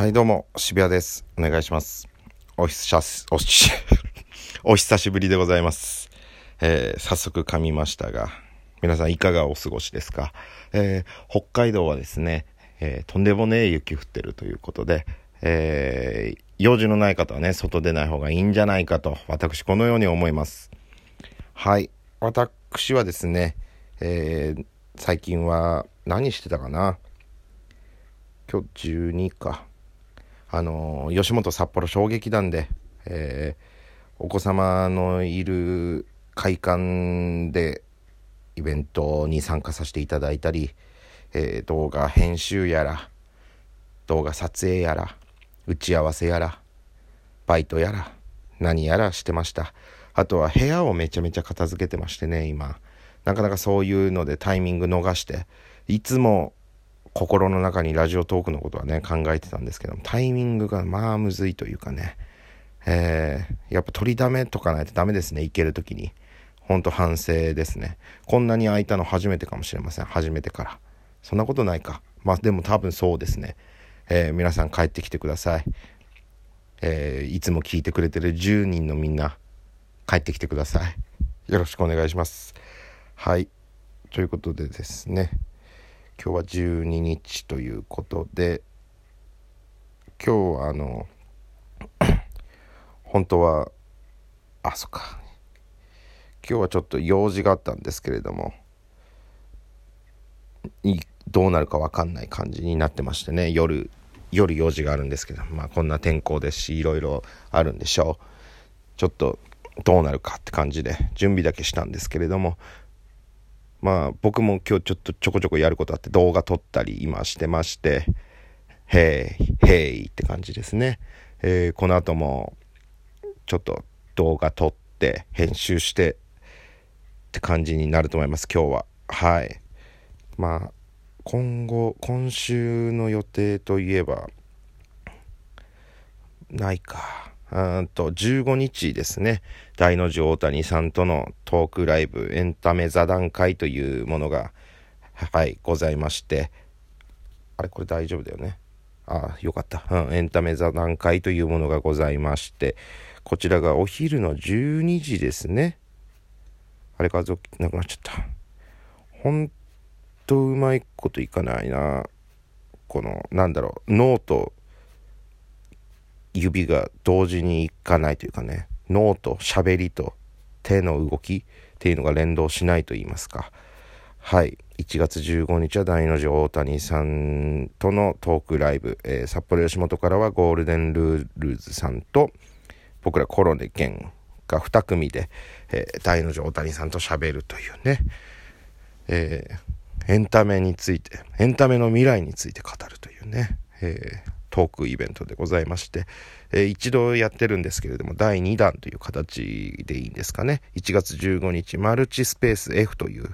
はい、どうも、渋谷です。お願いします。おひさし、おし、お久しぶりでございます。えー早速噛みましたが、皆さんいかがお過ごしですか、えー北海道はですね、えーとんでもねえ雪降ってるということで、えー用事のない方はね、外出ない方がいいんじゃないかと、私このように思います。はい。私はですね、えー最近は何してたかな？今日12か。あの吉本札幌衝撃団で、えーお子様のいる会館でイベントに参加させていただいたり、えー動画編集やら動画撮影やら打ち合わせやらバイトやら何やらしてました。あとは部屋をめちゃめちゃ片付けてましてね今。なかなかそういうのでタイミング逃していつも心の中にラジオトークのことはね考えてたんですけどもタイミングがまあむずいというかね。えーやっぱ取りだめとかないとダメですね行ける時に。ほんと反省ですね。こんなに空いたの初めてかもしれません。初めてから。そんなことないか。まあでも多分そうですね、えー皆さん帰ってきてください。えーいつも聞いてくれてる10人のみんな帰ってきてください。よろしくお願いします。はい。ということでですね。今日は12日ということで今日はあの 本当はあそっか。今日はちょっと用事があったんですけれどもどうなるか分かんない感じになってましてね。夜夜用事があるんですけどまあこんな天候ですしいろいろあるんでしょう。ちょっとどうなるかって感じで準備だけしたんですけれどもまあ僕も今日ちょっとちょこちょこやることあって動画撮ったり今してまして「へいへい」って感じですね、えーこの後もちょっと動画撮って編集してって感じになると思います今日は。はい。まあ今後今週の予定といえばないか。うーんと15日ですね。大の字大谷さんとのトークライブエンタメ座談会というものがはいございまして。あれこれ大丈夫だよね。ああよかった、うん、エンタメ座談会というものがございまして。こちらがお昼の12時ですね。あれ画像なくなっちゃった。ほんとうまいこといかないな。このなんだろう脳と指が同時にいかないというかね脳と喋りと手の動きっていうのが連動しないと言いますか。はい。1月15日はダイノジ大谷さんとのトークライブ、えー札幌吉本からはゴールデンルールズさんと僕らコロネ健が2組で、えーダイノジ大谷さんと喋るというね、えーエンタメについてエンタメの未来について語るというね、えートークイベントでございまして、えー一度やってるんですけれども第2弾という形でいいんですかね。1月15日マルチスペース F という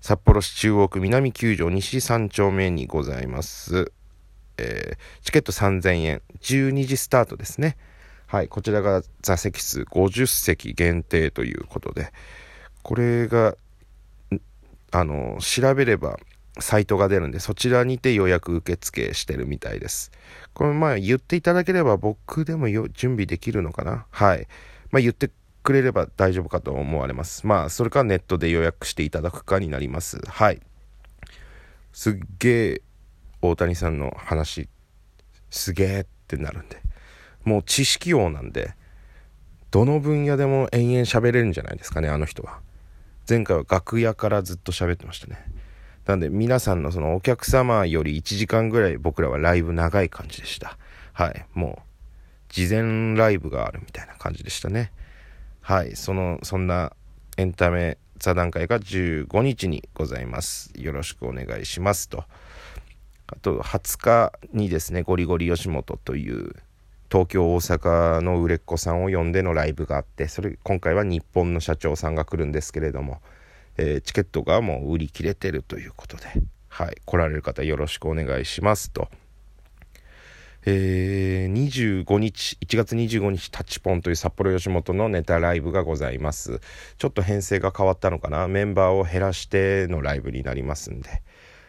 札幌市中央区南九条西3丁目にございます、えーチケット3000円。12時スタートですね。はいこちらが座席数50席限定ということでこれがあの調べればサイトが出るんでそちらにて予約受付してるみたいです。これまあ言っていただければ僕でもよ準備できるのかな？はい。まあ言ってくれれば大丈夫かと思われます。まあそれかネットで予約していただくかになります。はい。すっげえ大谷さんの話すげえってなるんで。もう知識王なんでどの分野でも延々喋れるんじゃないですかねあの人は。前回は楽屋からずっと喋ってましたね。なんで皆さんのそのお客様より1時間ぐらい僕らはライブ長い感じでした。はい。もう事前ライブがあるみたいな感じでしたね。はい。そのそんなエンタメ座談会が15日にございます。よろしくお願いしますと。あと20日にですねゴリゴリ吉本という東京大阪の売れっ子さんを呼んでのライブがあってそれ今回は日本の社長さんが来るんですけれども、えーチケットがもう売り切れてるということで、はい、来られる方よろしくお願いしますと。えー25日1月25日タッチポンという札幌吉本のネタライブがございます。ちょっと編成が変わったのかな？メンバーを減らしてのライブになりますんで。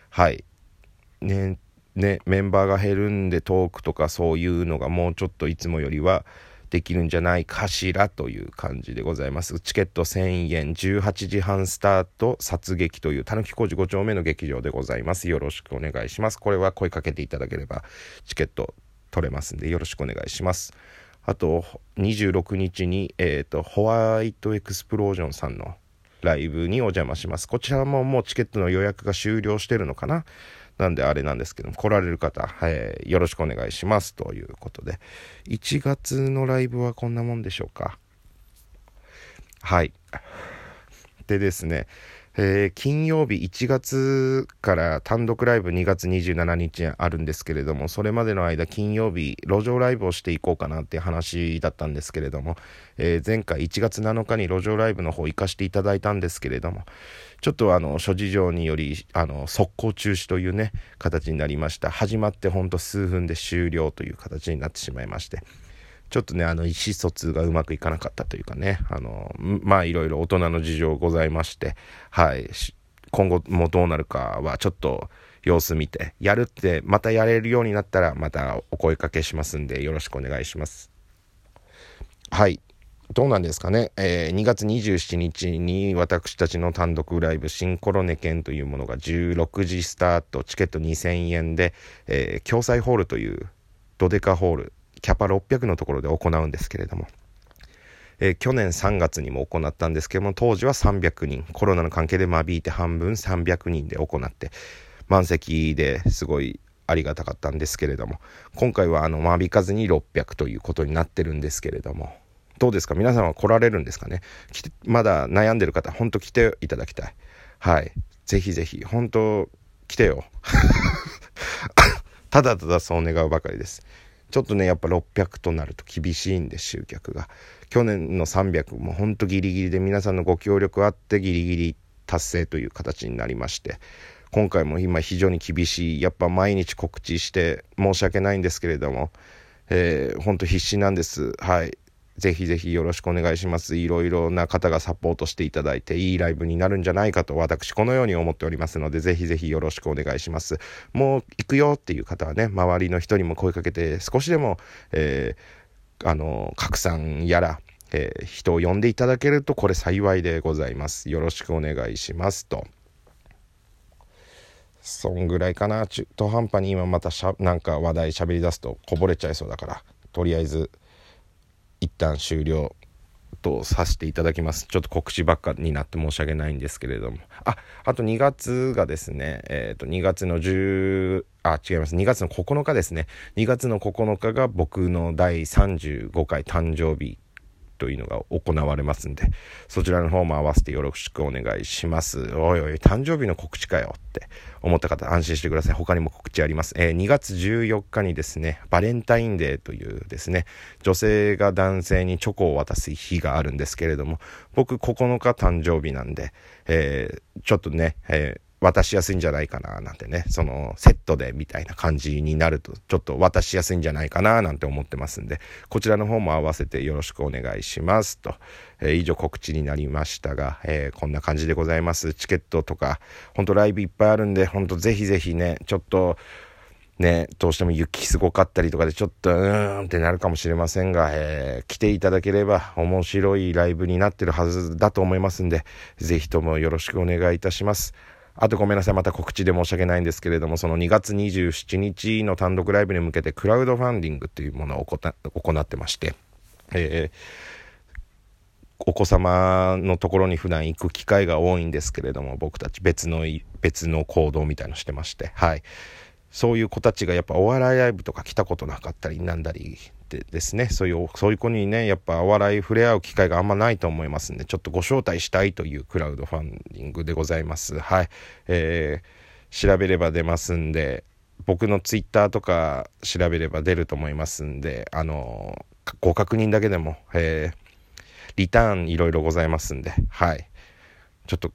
はい。ねねメンバーが減るんでトークとかそういうのがもうちょっといつもよりはできるんじゃないかしらという感じでございます。チケット1000円18時半スタート殺撃というたぬき工事5丁目の劇場でございます。よろしくお願いします。これは声かけていただければチケット取れますんでよろしくお願いします。あと26日に、えーと、ホワイトエクスプロージョンさんのライブにお邪魔します。こちらももうチケットの予約が終了してるのかな。なんであれなんですけども、来られる方、はい、よろしくお願いしますということで、1月のライブはこんなもんでしょうか。はい。でですね、えー、金曜日1月から単独ライブ2月27日あるんですけれども、それまでの間金曜日路上ライブをしていこうかなっていう話だったんですけれども、えー、前回1月7日に路上ライブの方行かしていただいたんですけれども、ちょっとあの諸事情によりあの速攻中止というね形になりました。始まってほんと数分で終了という形になってしまいましてちょっとねあの意思疎通がうまくいかなかったというかねあのまあいろいろ大人の事情ございましてはい今後もどうなるかはちょっと様子見てやるってまたやれるようになったらまたお声かけしますんでよろしくお願いします。はい。どうなんですかね、えー、2月27日に私たちの単独ライブ、新コロネ犬というものが16時スタート、チケット2000円で、えー、共済ホールというドデカホール、キャパ600のところで行うんですけれども、えー、去年3月にも行ったんですけども、当時は300人、コロナの関係で間引いて半分300人で行って、満席ですごいありがたかったんですけれども、今回はあの間引かずに600ということになってるんですけれども、どうですか？皆さんは来られるんですかね？まだ悩んでる方、ほんと来ていただきたい。はい。ぜひぜひ、本当来てよ。ただただそう願うばかりです。ちょっとね、やっぱ600となると厳しいんで、集客が。去年の300もほんとギリギリで皆さんのご協力あってギリギリ達成という形になりまして、今回も今非常に厳しい、やっぱ毎日告知して申し訳ないんですけれども、えー、ほんと必死なんです。はい。ぜひぜひよろしくお願いします。いろいろな方がサポートしていただいて、いいライブになるんじゃないかと私、このように思っておりますので、ぜひぜひよろしくお願いします。もう行くよっていう方はね、周りの人にも声かけて、少しでも、えー、あの、拡散やら、えー、人を呼んでいただけると、これ幸いでございます。よろしくお願いしますと。そんぐらいかな。中途半端に今またしゃ、なんか話題喋り出すとこぼれちゃいそうだから、とりあえず、一旦終了とさせていただきます。ちょっと告知ばっかになって申し訳ないんですけれども。あ、あと2月がですね、えっ、ー、と、2月の10、あ、違います。2月の9日ですね。2月の9日が僕の第35回誕生日というのが行われますんで、そちらの方も合わせてよろしくお願いします。おいおい、誕生日の告知かよって思った方安心してください。他にも告知あります。えー、2月14日にですね、バレンタインデーというですね、女性が男性にチョコを渡す日があるんですけれども、僕9日誕生日なんで、えー、ちょっとね、えー渡しやすいんじゃないかななんてね、そのセットでみたいな感じになると、ちょっと渡しやすいんじゃないかななんて思ってますんで、こちらの方も合わせてよろしくお願いしますと。えー、以上告知になりましたが、えー、こんな感じでございます。チケットとか、ほんとライブいっぱいあるんで、ほんとぜひぜひね、ちょっと、ね、どうしても雪すごかったりとかでちょっとうーんってなるかもしれませんが、えー、来ていただければ面白いライブになってるはずだと思いますんで、ぜひともよろしくお願いいたします。あとごめんなさい。また告知で申し訳ないんですけれども、その2月27日の単独ライブに向けてクラウドファンディングというものを行ってまして、えー、お子様のところに普段行く機会が多いんですけれども、僕たち別の、別の行動みたいのしてまして、はい。そういう子たちがやっぱお笑いライブとか来たことなかったりなんだりでですね、そういう、そういう子にね、やっぱお笑い触れ合う機会があんまないと思いますんで、ちょっとご招待したいというクラウドファンディングでございます。はい。えー、調べれば出ますんで、僕のツイッターとか調べれば出ると思いますんで、あのご確認だけでも、えー、リターンいろいろございますんで、はい。ちょっと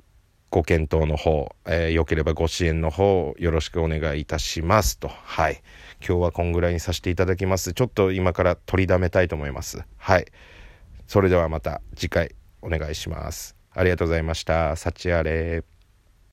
ご検討の方、えー、よければご支援の方、よろしくお願いいたしますと。はい。今日はこんぐらいにさせていただきます。ちょっと今から取りだめたいと思います。はい。それではまた次回お願いします。ありがとうございました。幸あれ。